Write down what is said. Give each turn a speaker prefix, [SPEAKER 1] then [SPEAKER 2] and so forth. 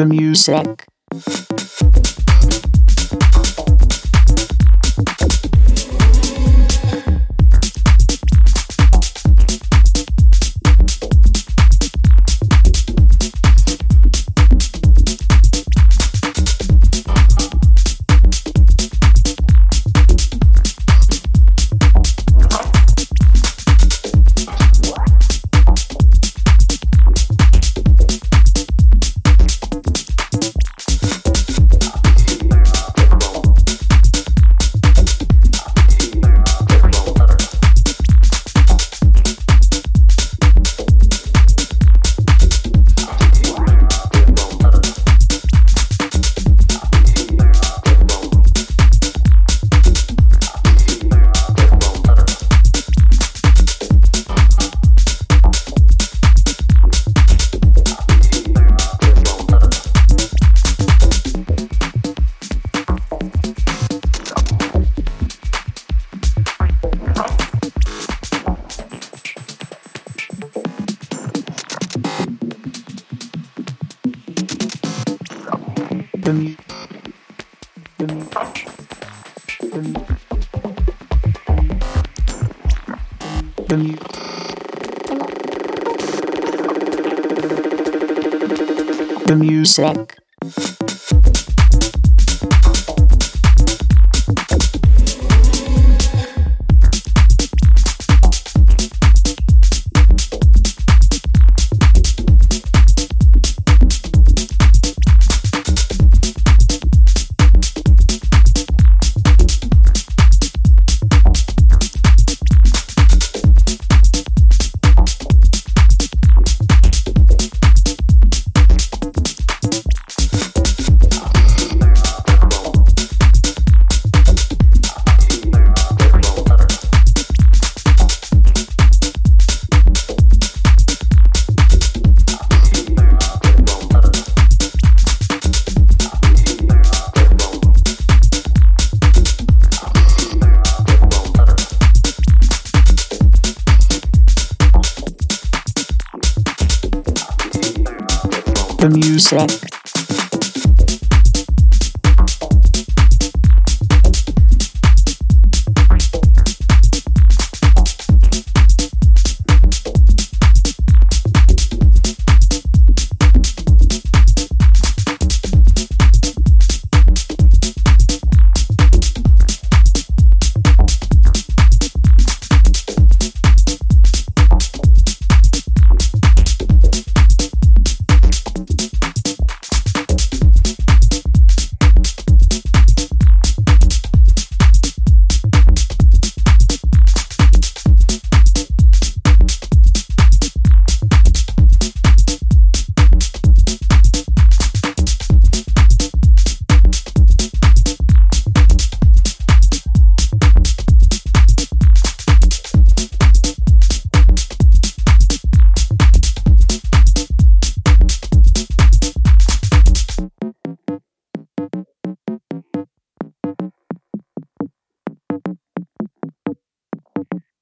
[SPEAKER 1] The music. The mu- the mu- the mu- the mu- the music. The music.